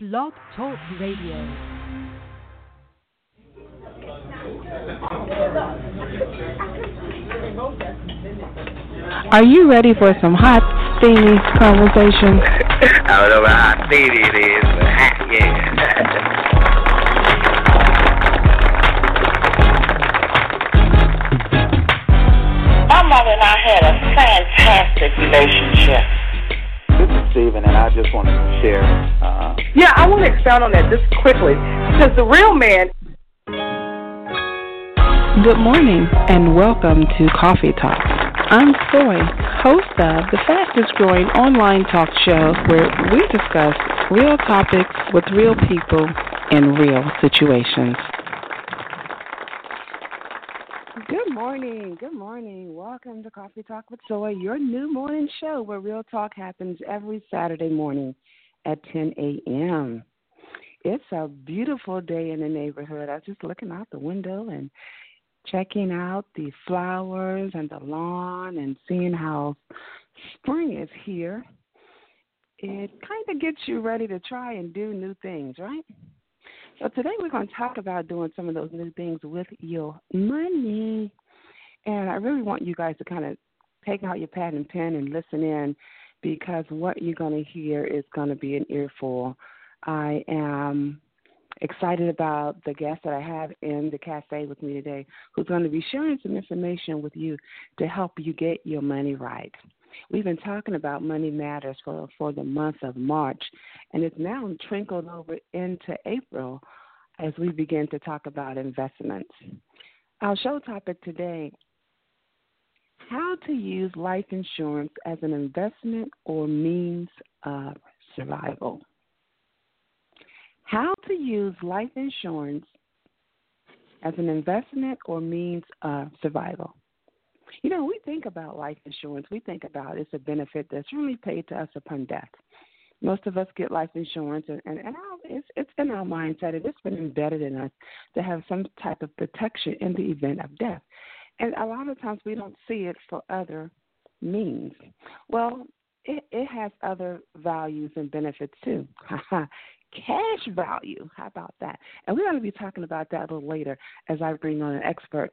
Blog Talk Radio. Are you ready for some hot, steamy conversation? I don't know how steamy it is, but hot, yeah. My mother and I had a fantastic relationship. This is Steven, and I just want to share. Uh, Yeah, I want to expound on that just quickly. Because the real man Good morning and welcome to Coffee Talk. I'm Joy, host of the fastest growing online talk show where we discuss real topics with real people in real situations. Good morning. Good morning. Welcome to Coffee Talk with Joy, your new morning show where real talk happens every Saturday morning at 10 a.m. It's a beautiful day in the neighborhood. I was just looking out the window and checking out the flowers and the lawn and seeing how spring is here. It kind of gets you ready to try and do new things, right? So today we're going to talk about doing some of those new things with your money. And I really want you guys to kind of take out your pad and pen and listen in because what you're going to hear is going to be an earful. I am excited about the guest that I have in the cafe with me today who's going to be sharing some information with you to help you get your money right. We've been talking about money matters for, for the month of March, and it's now trickled over into April as we begin to talk about investments. Our show topic today how to use life insurance as an investment or means of survival. How to use life insurance as an investment or means of survival. You know, we think about life insurance, we think about it's a benefit that's really paid to us upon death. Most of us get life insurance, and, and, our, it's, it's in our mindset, and it's been embedded in us to have some type of protection in the event of death. And a lot of times we don't see it for other means. Well, it, it has other values and benefits too. Cash value. How about that? And we're going to be talking about that a little later as I bring on an expert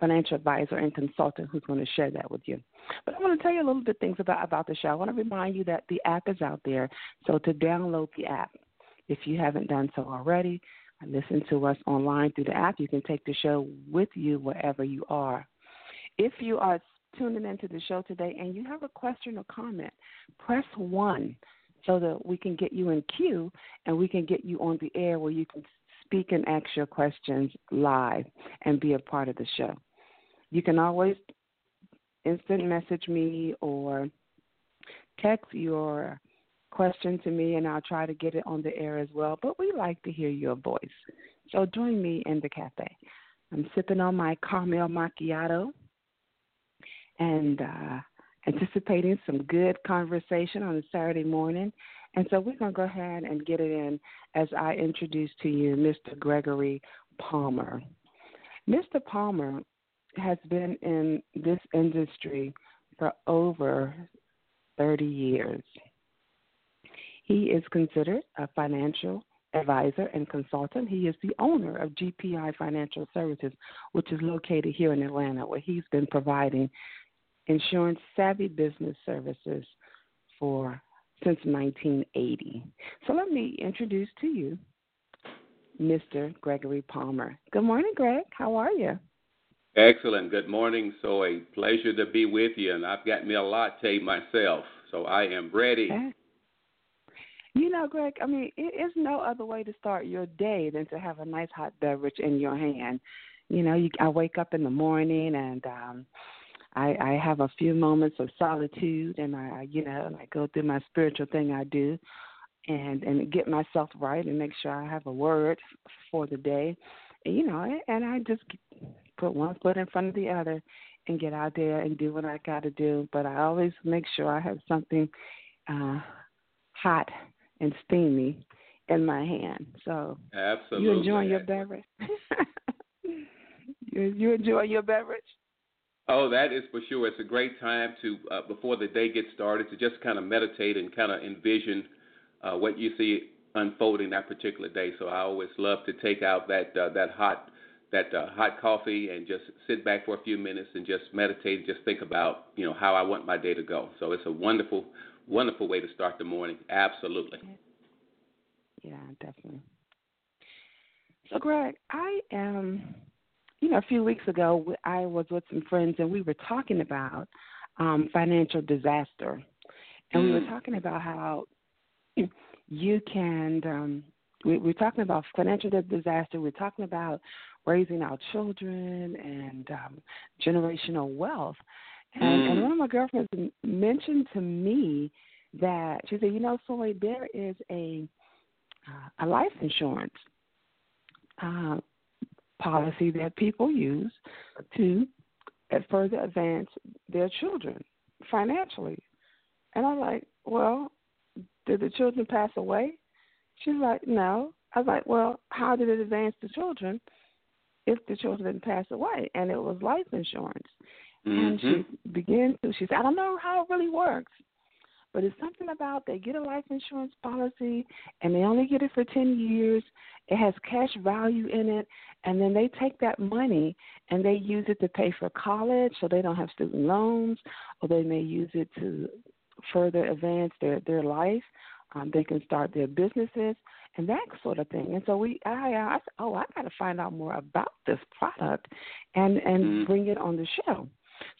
financial advisor and consultant who's going to share that with you. But I want to tell you a little bit things about about the show. I want to remind you that the app is out there. So to download the app, if you haven't done so already, listen to us online through the app. You can take the show with you wherever you are. If you are tuning into the show today and you have a question or comment, press one so that we can get you in queue and we can get you on the air where you can speak and ask your questions live and be a part of the show. You can always instant message me or text your question to me and I'll try to get it on the air as well. But we like to hear your voice. So join me in the cafe. I'm sipping on my caramel macchiato and uh, anticipating some good conversation on a Saturday morning. And so we're going to go ahead and get it in as I introduce to you Mr. Gregory Palmer. Mr. Palmer has been in this industry for over 30 years. He is considered a financial advisor and consultant. He is the owner of GPI Financial Services, which is located here in Atlanta, where he's been providing insurance savvy business services for since 1980. So let me introduce to you Mr. Gregory Palmer. Good morning, Greg. How are you? Excellent. Good morning. So a pleasure to be with you, and I've got me a latte myself, so I am ready. Okay. You know, Greg, I mean, it is no other way to start your day than to have a nice hot beverage in your hand. You know, you, I wake up in the morning and um I, I have a few moments of solitude, and I, you know, I go through my spiritual thing I do, and and get myself right and make sure I have a word for the day, and, you know, and I just put one foot in front of the other, and get out there and do what I got to do. But I always make sure I have something uh, hot and steamy in my hand. So Absolutely. you enjoying your beverage? you you enjoy your beverage? Oh, that is for sure. It's a great time to uh, before the day gets started to just kind of meditate and kind of envision uh, what you see unfolding that particular day. So I always love to take out that uh, that hot that uh, hot coffee and just sit back for a few minutes and just meditate and just think about you know how I want my day to go. So it's a wonderful wonderful way to start the morning. Absolutely. Yeah, definitely. So Greg, I am you know a few weeks ago I was with some friends and we were talking about um financial disaster. And mm. we were mm. talking about how you can um we, we're talking about financial disaster. We're talking about raising our children and um, generational wealth. And, mm. and one of my girlfriends mentioned to me that she said, you know, Joy, there is a uh, a life insurance uh, policy that people use to uh, further advance their children financially. And I'm like, well, did the children pass away? She's like, no. I was like, well, how did it advance the children? if the children didn't pass away, and it was life insurance. Mm-hmm. And she began to. She said, "I don't know how it really works, but it's something about they get a life insurance policy, and they only get it for ten years. It has cash value in it, and then they take that money and they use it to pay for college, so they don't have student loans, or they may use it to further advance their their life. Um, they can start their businesses and that sort of thing. And so we, I, I said, oh, I got to find out more about this product, and and mm-hmm. bring it on the show.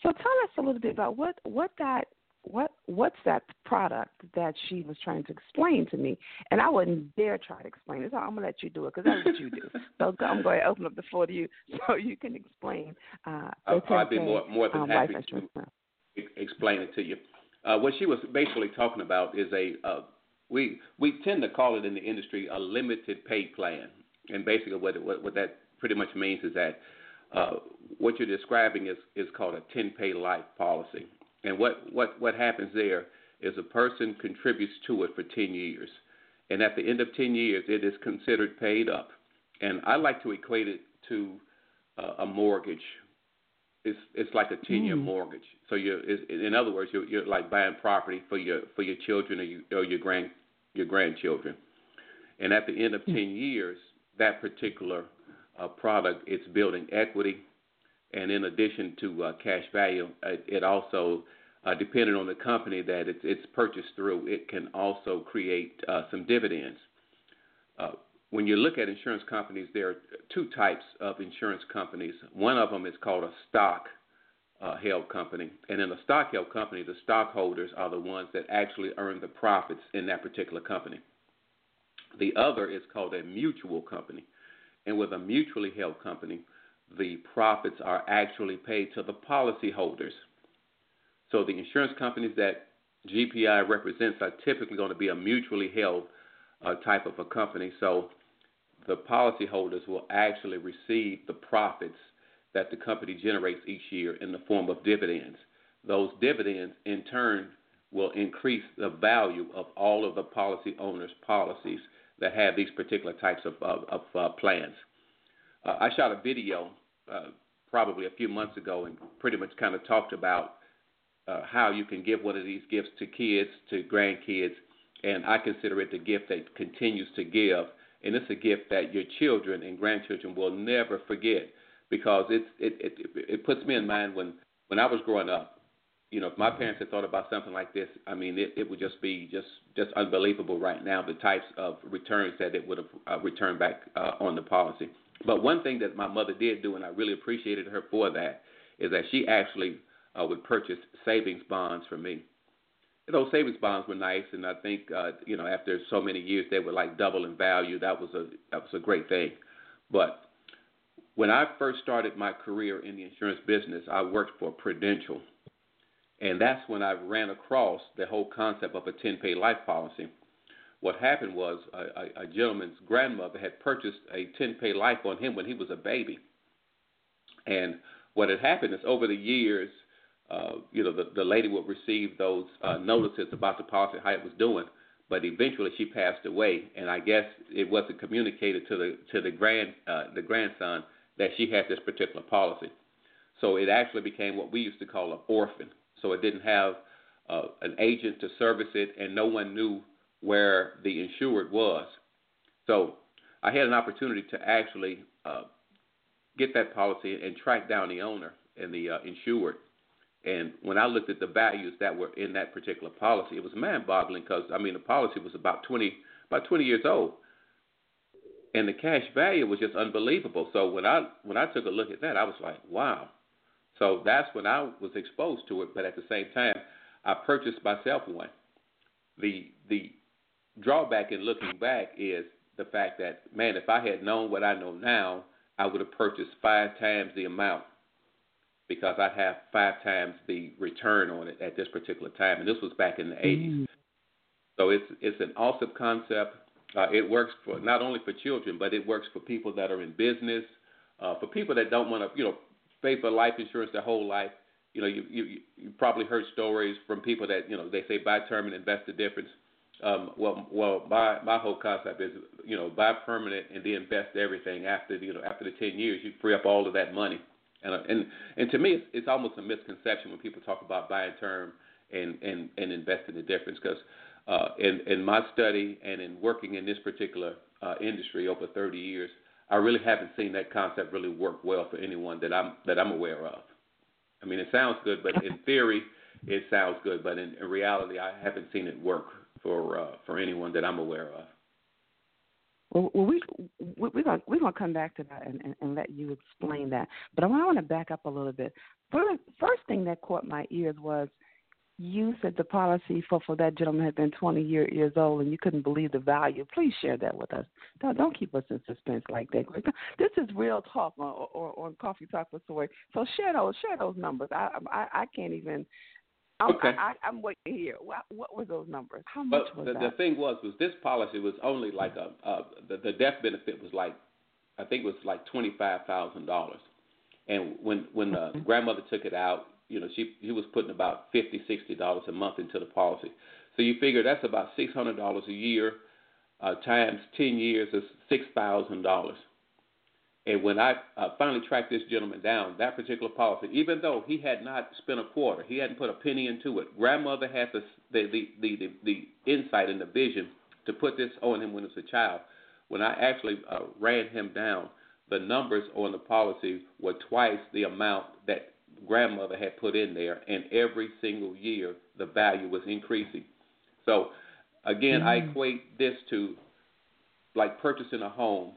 So tell us a little bit about what what that what what's that product that she was trying to explain to me, and I wouldn't dare try to explain it. So I'm gonna let you do it because that's what you do. so I'm going to open up the floor to you so you can explain. Uh, I'd be more more than um, happy to explain it to you. Uh, what she was basically talking about is a uh, we we tend to call it in the industry a limited pay plan, and basically what what, what that pretty much means is that uh, what you're describing is is called a 10 pay life policy, and what what what happens there is a person contributes to it for 10 years, and at the end of 10 years it is considered paid up, and I like to equate it to uh, a mortgage it's it's like a ten year mm. mortgage. So you're in other words you're, you're like buying property for your for your children or, you, or your grand your grandchildren. And at the end of 10 years, that particular uh, product, it's building equity. And in addition to uh, cash value, uh, it also, uh, depending on the company that it's, it's purchased through, it can also create uh, some dividends. Uh, when you look at insurance companies, there are two types of insurance companies. One of them is called a stock uh, held company. And in a stock held company, the stockholders are the ones that actually earn the profits in that particular company. The other is called a mutual company. And with a mutually held company, the profits are actually paid to the policyholders. So the insurance companies that GPI represents are typically going to be a mutually held uh, type of a company. So the policyholders will actually receive the profits that the company generates each year in the form of dividends. Those dividends, in turn, will increase the value of all of the policy owners' policies that have these particular types of, of, of uh, plans. Uh, I shot a video uh, probably a few months ago and pretty much kind of talked about uh, how you can give one of these gifts to kids, to grandkids, and I consider it the gift that continues to give. And it's a gift that your children and grandchildren will never forget because it's it, it it puts me in mind when when I was growing up. You know, if my parents had thought about something like this, I mean, it, it would just be just just unbelievable right now the types of returns that it would have uh, returned back uh, on the policy. But one thing that my mother did do, and I really appreciated her for that, is that she actually uh, would purchase savings bonds for me. Those savings bonds were nice, and I think uh, you know after so many years they were like double in value. That was a that was a great thing. But when I first started my career in the insurance business, I worked for Prudential. And that's when I ran across the whole concept of a 10 pay life policy. What happened was a, a, a gentleman's grandmother had purchased a 10 pay life on him when he was a baby. And what had happened is over the years, uh, you know, the, the lady would receive those uh, notices about the policy, how it was doing, but eventually she passed away, and I guess it wasn't communicated to the to the grand uh, the grandson that she had this particular policy. So it actually became what we used to call an orphan. So it didn't have uh, an agent to service it, and no one knew where the insured was. So I had an opportunity to actually uh, get that policy and track down the owner and the uh, insured. And when I looked at the values that were in that particular policy, it was mind-boggling because I mean the policy was about 20 about 20 years old, and the cash value was just unbelievable. So when I when I took a look at that, I was like, wow. So that's when I was exposed to it. But at the same time, I purchased myself one. The the drawback in looking back is the fact that man, if I had known what I know now, I would have purchased five times the amount because I'd have five times the return on it at this particular time, and this was back in the mm. 80s. So it's it's an awesome concept. Uh, it works for not only for children, but it works for people that are in business, uh, for people that don't want to, you know, pay for life insurance their whole life. You know, you, you you probably heard stories from people that you know they say buy term and invest the difference. Um, well, well, my my whole concept is you know buy permanent and then invest everything after you know after the ten years you free up all of that money. And and and to me, it's, it's almost a misconception when people talk about buying term and and and investing the difference because uh, in in my study and in working in this particular uh, industry over 30 years, I really haven't seen that concept really work well for anyone that I'm that I'm aware of. I mean, it sounds good, but in theory, it sounds good, but in, in reality, I haven't seen it work for uh, for anyone that I'm aware of. Well, we, we we're gonna we're gonna come back to that and, and, and let you explain that. But I want to back up a little bit. First, first thing that caught my ears was you said the policy for for that gentleman had been 20 year, years old and you couldn't believe the value. Please share that with us. Don't, don't keep us in suspense like that. This is real talk on or on Coffee Talk with Joy. So share those share those numbers. I I, I can't even. I'm, okay. I, I, am waiting to hear. What, what were those numbers? How much but was the, that? The thing was, was this policy was only like a, uh, the, the death benefit was like, I think it was like twenty five thousand dollars. And when when the mm-hmm. grandmother took it out, you know, she he was putting about fifty, sixty dollars a month into the policy. So you figure that's about six hundred dollars a year uh, times ten years is six thousand dollars. And when I uh, finally tracked this gentleman down, that particular policy, even though he had not spent a quarter, he hadn't put a penny into it. Grandmother had the the the the, the, the insight and the vision to put this on him when he was a child. When I actually uh, ran him down, the numbers on the policy were twice the amount that grandmother had put in there, and every single year the value was increasing. So, again, mm-hmm. I equate this to like purchasing a home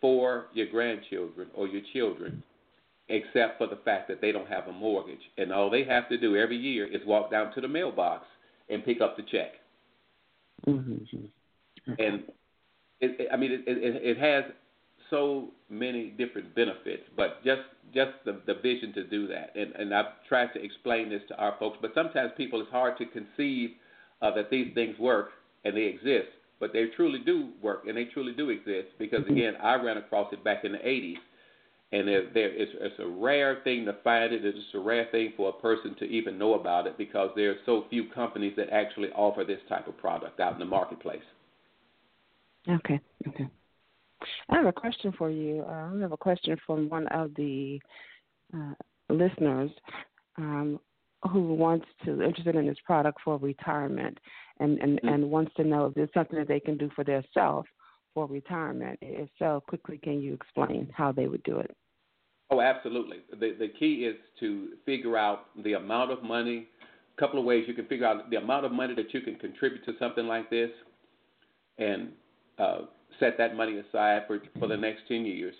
for your grandchildren or your children, except for the fact that they don't have a mortgage. And all they have to do every year is walk down to the mailbox and pick up the check. Mm-hmm. And it, it, I mean, it, it, it has so many different benefits, but just just the, the vision to do that. And, and I've tried to explain this to our folks, but sometimes people it's hard to conceive uh, that these things work and they exist, but they truly do work and they truly do exist because mm-hmm. again, I ran across it back in the 80s, and there, there it's, it's a rare thing to find it. It's a rare thing for a person to even know about it because there are so few companies that actually offer this type of product out in the marketplace. Okay. Okay. I have a question for you. Uh, I have a question from one of the uh, listeners um, who wants to interested in this product for retirement and and, mm-hmm. and wants to know if there's something that they can do for themselves for retirement. If so, quickly can you explain how they would do it? Oh, absolutely. The the key is to figure out the amount of money. A couple of ways you can figure out the amount of money that you can contribute to something like this, and uh, set that money aside for for the next ten years,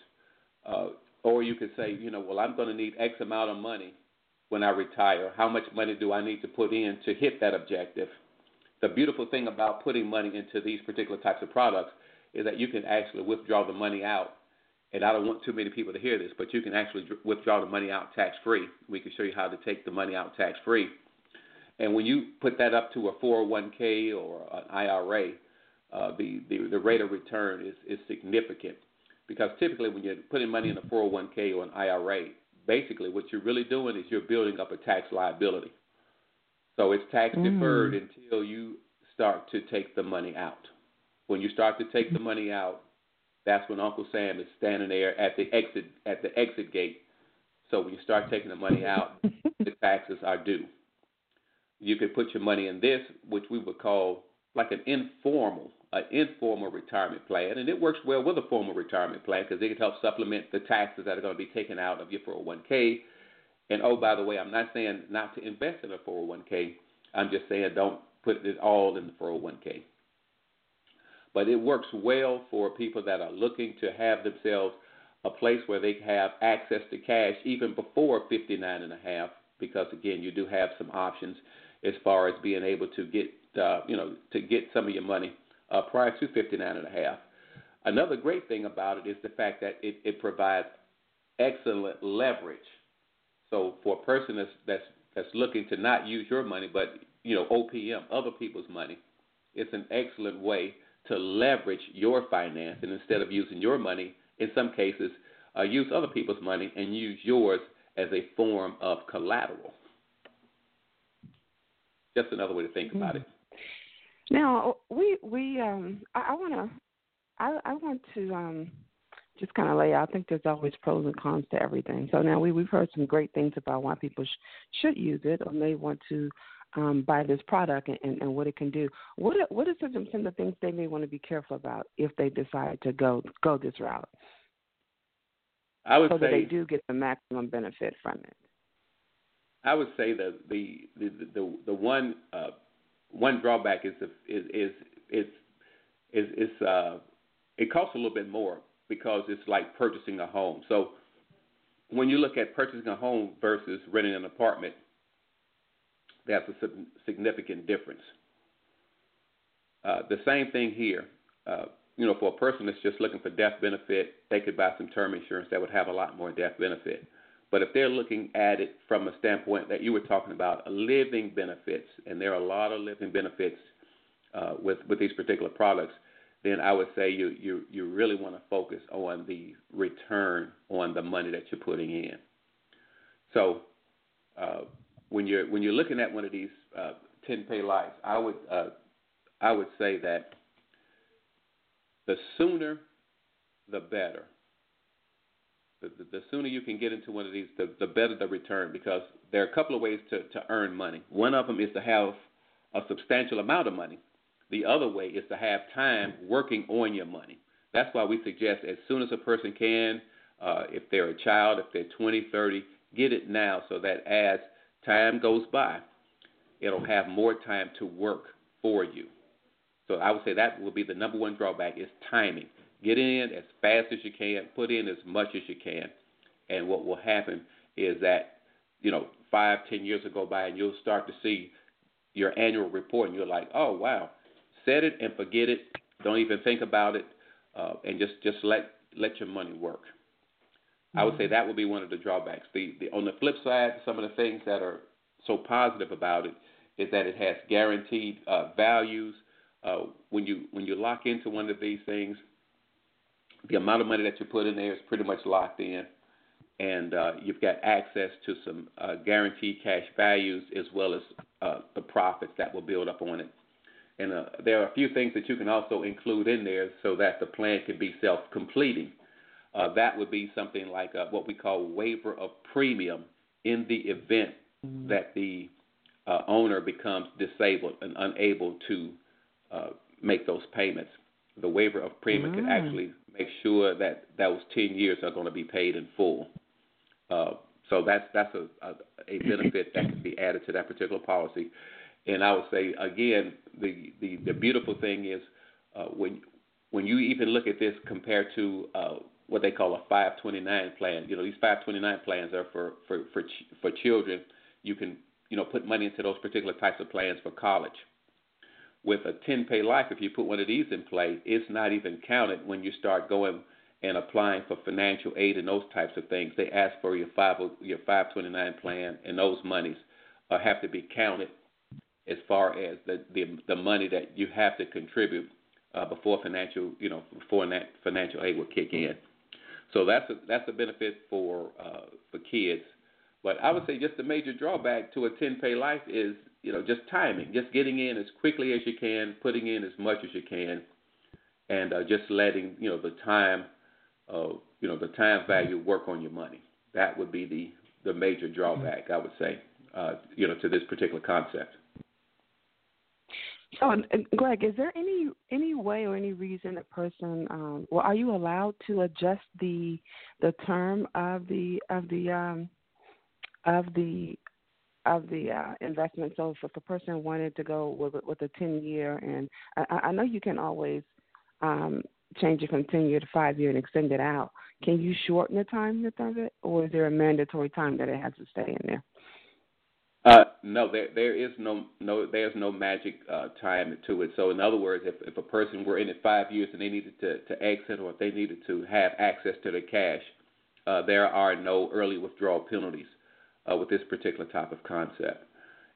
uh, or you could say, you know, well, I'm going to need X amount of money when I retire. How much money do I need to put in to hit that objective? The beautiful thing about putting money into these particular types of products is that you can actually withdraw the money out. And I don't want too many people to hear this, but you can actually withdraw the money out tax free. We can show you how to take the money out tax free. And when you put that up to a 401k or an IRA, uh, the, the, the rate of return is, is significant. Because typically, when you're putting money in a 401k or an IRA, basically what you're really doing is you're building up a tax liability. So it's tax deferred mm. until you start to take the money out. When you start to take the money out, that's when Uncle Sam is standing there at the exit at the exit gate. So when you start taking the money out, the taxes are due. You could put your money in this, which we would call like an informal an informal retirement plan, and it works well with a formal retirement plan because it can help supplement the taxes that are going to be taken out of your 401k. And oh, by the way, I'm not saying not to invest in a 401k. I'm just saying don't put it all in the 401k. But it works well for people that are looking to have themselves a place where they have access to cash even before 59 and a half because again you do have some options as far as being able to get uh, you know to get some of your money uh, prior to 59 and a half. Another great thing about it is the fact that it, it provides excellent leverage. So for a person that's that's that's looking to not use your money but you know OPM other people's money, it's an excellent way to leverage your finance and instead of using your money in some cases uh, use other people's money and use yours as a form of collateral. Just another way to think about it. Now we we um I, I want to I I want to um just kind of lay out. I think there's always pros and cons to everything. So now we we've heard some great things about why people sh- should use it or may want to um, buy this product and, and, and what it can do. What are, what are some some of the things they may want to be careful about if they decide to go go this route? I would so say that they do get the maximum benefit from it. I would say that the the the, the one uh, one drawback is the, is is is is, is uh, it costs a little bit more because it's like purchasing a home. So when you look at purchasing a home versus renting an apartment, that's a significant difference. Uh, the same thing here. Uh, you know, for a person that's just looking for death benefit, they could buy some term insurance that would have a lot more death benefit. But if they're looking at it from a standpoint that you were talking about, living benefits, and there are a lot of living benefits uh, with with these particular products, then I would say you you you really want to focus on the return on the money that you're putting in. So uh, when you're when you're looking at one of these uh, 10 pay lives, I would uh, I would say that the sooner the better the, the, sooner you can get into one of these, the, the better the return because there are a couple of ways to, to earn money. One of them is to have a substantial amount of money. The other way is to have time working on your money. That's why we suggest as soon as a person can, uh, if they're a child, if they're 20, 30, get it now so that as time goes by, it'll have more time to work for you. So I would say that will be the number one drawback is timing. Get in as fast as you can, put in as much as you can. And what will happen is that, you know, five, ten years will go by and you'll start to see your annual report and you're like, oh, wow, set it and forget it. Don't even think about it uh, and just, just let, let your money work. Mm-hmm. I would say mm-hmm. that would be one of the drawbacks. The, the, on the flip side, some of the things that are so positive about it is that it has guaranteed uh, values. Uh, when you when you lock into one of these things, the amount of money that you put in there is pretty much locked in, and uh, you've got access to some uh, guaranteed cash values as well as uh, the profits that will build up on it. And uh, there are a few things that you can also include in there so that the plan can be self-completing. Uh, that would be something like uh, what we call waiver of premium in the event mm-hmm. that the uh, owner becomes disabled and unable to uh, make those payments. The waiver of premium can mm. actually make sure that those 10 years are going to be paid in full. Uh, so that's that's a, a, a benefit that can be added to that particular policy. And I would say again, the the, the beautiful thing is uh, when when you even look at this compared to uh, what they call a 529 plan. You know, these 529 plans are for for for for children. You can you know put money into those particular types of plans for college with a 10 pay life, if you put one of these in play, it's not even counted when you start going and applying for financial aid and those types of things. They ask for your five your 529 plan, and those monies uh, have to be counted as far as the the, the money that you have to contribute uh, before financial you know before that financial aid will kick in. So that's a that's a benefit for uh, for kids. But I would say just the major drawback to a 10 pay life is you know, just timing, just getting in as quickly as you can, putting in as much as you can, and uh, just letting you know the time, uh, you know, the time value work on your money. That would be the the major drawback, I would say, uh, you know, to this particular concept. So, Greg, is there any any way or any reason a person, um, well, are you allowed to adjust the the term of the of the um, of the of the uh, investment? So, if a person wanted to go with with a ten year, and I, I know you can always um, change it from ten year to five year and extend it out. Can you shorten the time of it, or is there a mandatory time that it has to stay in there? Uh, no, there there is no no there's no magic uh, time to it. So in other words, if if a person were in it five years and they needed to to exit or if they needed to have access to the cash, uh, there are no early withdrawal penalties uh, with this particular type of concept,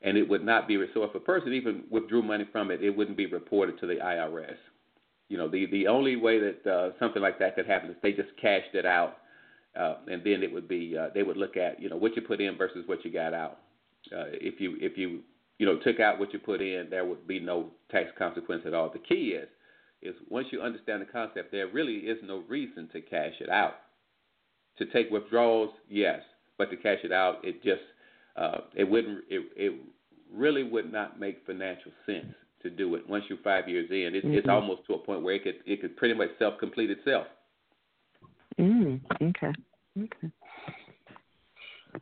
and it would not be so if a person even withdrew money from it, it wouldn't be reported to the IRS. You know, the the only way that uh, something like that could happen is they just cashed it out, uh, and then it would be uh, they would look at you know what you put in versus what you got out uh, if you if you you know took out what you put in, there would be no tax consequence at all. The key is is once you understand the concept, there really is no reason to cash it out. To take withdrawals, yes, but to cash it out, it just uh, it wouldn't it, it really would not make financial sense to do it once you're five years in. It, mm-hmm. It's almost to a point where it could it could pretty much self complete itself. Mm, okay. Okay.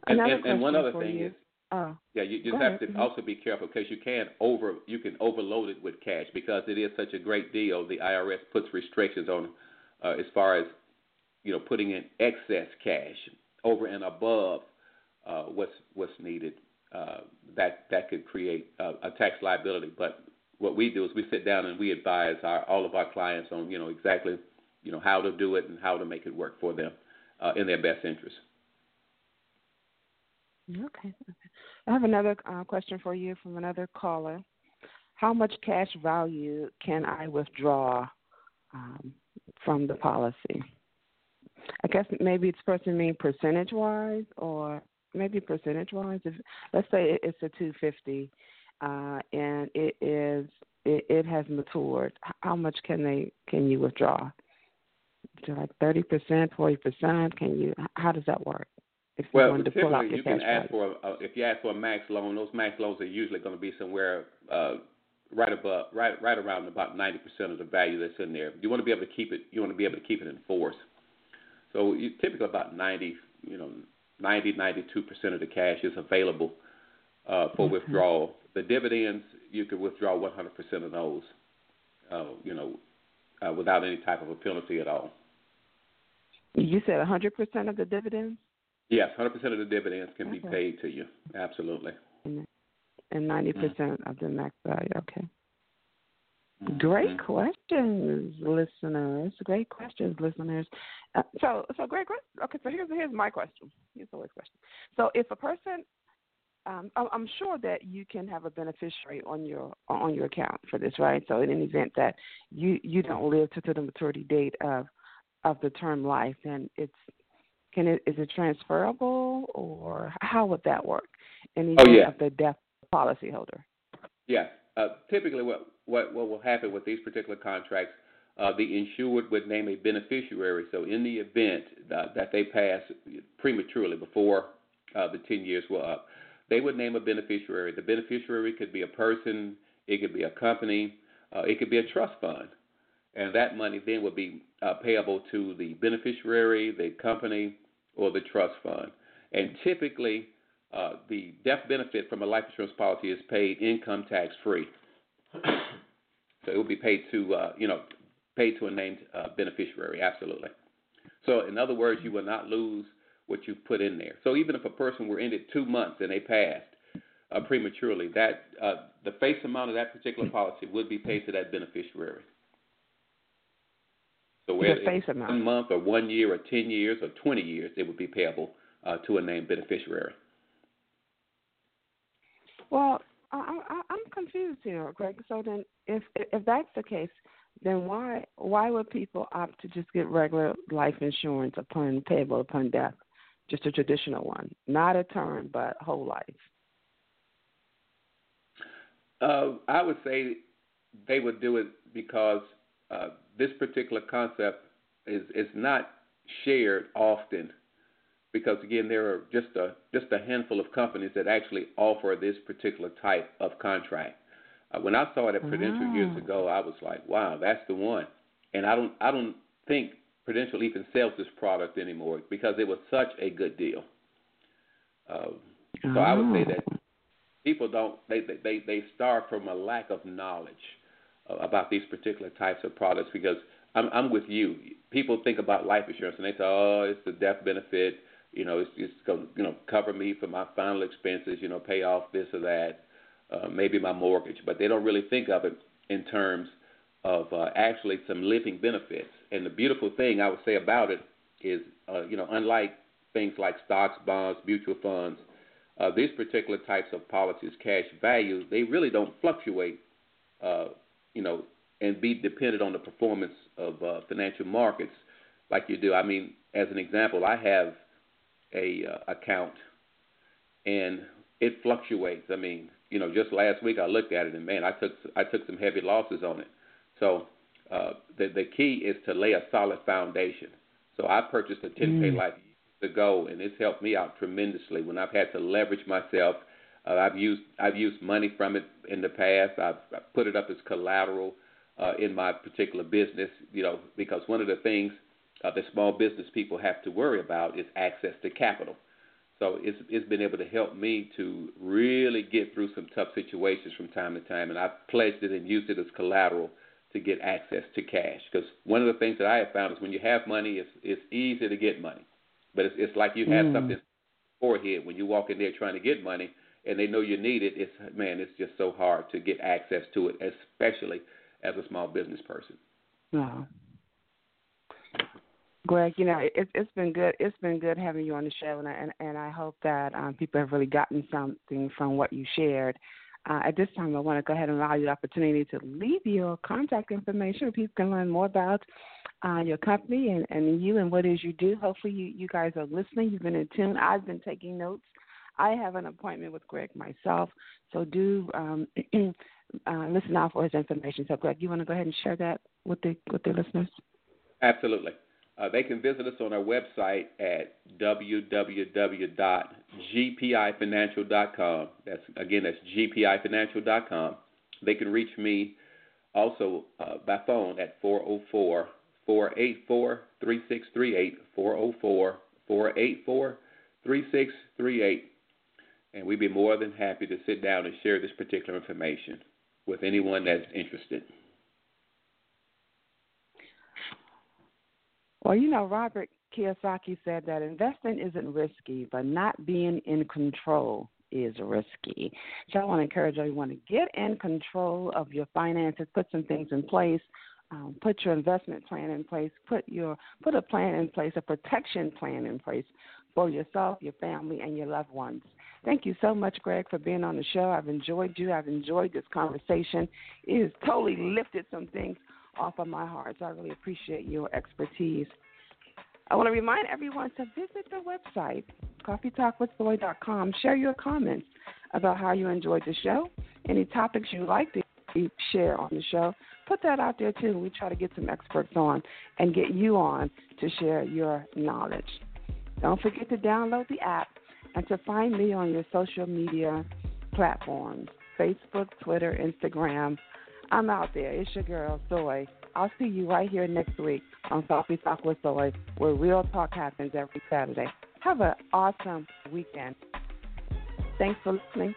And, and, and one other thing you. is Oh. Yeah, you just have to also be careful because you can over you can overload it with cash because it is such a great deal. The IRS puts restrictions on uh, as far as you know putting in excess cash over and above uh, what's what's needed. Uh, that that could create a, a tax liability. But what we do is we sit down and we advise our, all of our clients on you know exactly you know how to do it and how to make it work for them uh, in their best interest. Okay. I have another uh, question for you from another caller. How much cash value can I withdraw um, from the policy? I guess maybe it's person mean percentage wise, or maybe percentage wise. If let's say it's a 250, uh, and it is it, it has matured, how much can they can you withdraw? To like 30 percent, 40 percent? Can you? How does that work? if you well, to pull out your you can ask for a, if you ask for a max loan, those max loans are usually going to be somewhere uh, right above, right right around about ninety percent of the value that's in there. You want to be able to keep it. You want to be able to keep it in force. So you, typically about ninety, you know, ninety ninety two percent of the cash is available uh, for mm-hmm. withdrawal. The dividends you could withdraw one hundred percent of those, uh, you know, uh, without any type of a penalty at all. You said 100% of the dividends? Yes, 100% of the dividends can okay. be paid to you. Absolutely. And 90% mm-hmm. of the max value. Okay. Mm-hmm. Great questions, listeners. Great questions, listeners. Uh, so, so great. question. Okay, so here's here's my question. Here's the question. So, if a person, um, I'm sure that you can have a beneficiary on your on your account for this, right? So, in an event that you you don't live to, to the maturity date of of the term life, and it's can it is it transferable or how would that work in the oh, yeah. of the death policyholder? Yeah. Uh, typically, what, what what will happen with these particular contracts, uh, the insured would name a beneficiary. So, in the event that, that they pass prematurely before uh, the 10 years were up, they would name a beneficiary. The beneficiary could be a person, it could be a company, uh, it could be a trust fund and that money then would be uh, payable to the beneficiary, the company, or the trust fund. And typically, uh, the death benefit from a life insurance policy is paid income tax free. So it will be paid to uh, you know paid to a named uh, beneficiary. Absolutely. So in other words, you will not lose what you put in there. So even if a person were in it two months and they passed uh, prematurely, that uh, the face amount of that particular policy would be paid to that beneficiary. So whether face amount. one month or one year or 10 years or 20 years, it would be payable uh, to a named beneficiary. Well, I, I'm confused here, Greg. So then, if if that's the case, then why why would people opt to just get regular life insurance upon payable upon death, just a traditional one, not a term but whole life? Uh, I would say they would do it because uh, this particular concept is is not shared often because again there are just a just a handful of companies that actually offer this particular type of contract. Uh, when I saw it at Prudential oh. years ago, I was like, wow, that's the one. And I don't I don't think Prudential even sells this product anymore because it was such a good deal. Uh, so oh. I would say that oh. people don't they they they start from a lack of knowledge about these particular types of products because I'm I'm with you. People think about life insurance and they say, oh, it's the death benefit. You know, it's it's going to you know cover me for my final expenses. You know, pay off this or that, uh, maybe my mortgage. But they don't really think of it in terms of uh, actually some living benefits. And the beautiful thing I would say about it is, uh, you know, unlike things like stocks, bonds, mutual funds, uh, these particular types of policies, cash value, they really don't fluctuate, uh, you know, and be dependent on the performance of uh, financial markets like you do. I mean, as an example, I have a uh, account and it fluctuates. I mean, you know, just last week I looked at it and man, I took I took some heavy losses on it. So uh, the the key is to lay a solid foundation. So I purchased a 10K mm. life ago, and it's helped me out tremendously when I've had to leverage myself. Uh, I've used I've used money from it in the past. I've, I've put it up as collateral uh, in my particular business. You know, because one of the things uh, that small business people have to worry about is access to capital. So it's it's been able to help me to really get through some tough situations from time to time, and I've pledged it and used it as collateral to get access to cash. Because one of the things that I have found is when you have money, it's it's easy to get money, but it's it's like you have mm. something forehead when you walk in there trying to get money, and they know you need it. It's man, it's just so hard to get access to it, especially as a small business person. Wow. Greg, you know it, it's been good. It's been good having you on the show, and I, and, and I hope that um, people have really gotten something from what you shared. Uh, at this time, I want to go ahead and allow you the opportunity to leave your contact information people can learn more about uh, your company and, and you and what is you do. Hopefully, you, you guys are listening. You've been in tune. I've been taking notes. I have an appointment with Greg myself, so do um, uh, listen out for his information. So, Greg, you want to go ahead and share that with the with the listeners? Absolutely. Uh, they can visit us on our website at www.gpifinancial.com. That's again, that's gpifinancial.com. They can reach me also uh, by phone at 404 484 3638. 404 484 3638. And we'd be more than happy to sit down and share this particular information with anyone that's interested. Well, you know, Robert Kiyosaki said that investing isn't risky, but not being in control is risky. So I want to encourage everyone to get in control of your finances, put some things in place. Um, put your investment plan in place. Put your put a plan in place, a protection plan in place for yourself, your family, and your loved ones. Thank you so much, Greg, for being on the show. I've enjoyed you. I've enjoyed this conversation. It has totally lifted some things off of my heart. So I really appreciate your expertise. I want to remind everyone to visit the website, coffeetalkwithjoy.com. Share your comments about how you enjoyed the show, any topics you'd like to share on the show. Put that out there too. We try to get some experts on and get you on to share your knowledge. Don't forget to download the app and to find me on your social media platforms Facebook, Twitter, Instagram, I'm out there. It's your girl, Joy. I'll see you right here next week on Coffee Talk with Joy, where real talk happens every Saturday. Have an awesome weekend. Thanks for listening.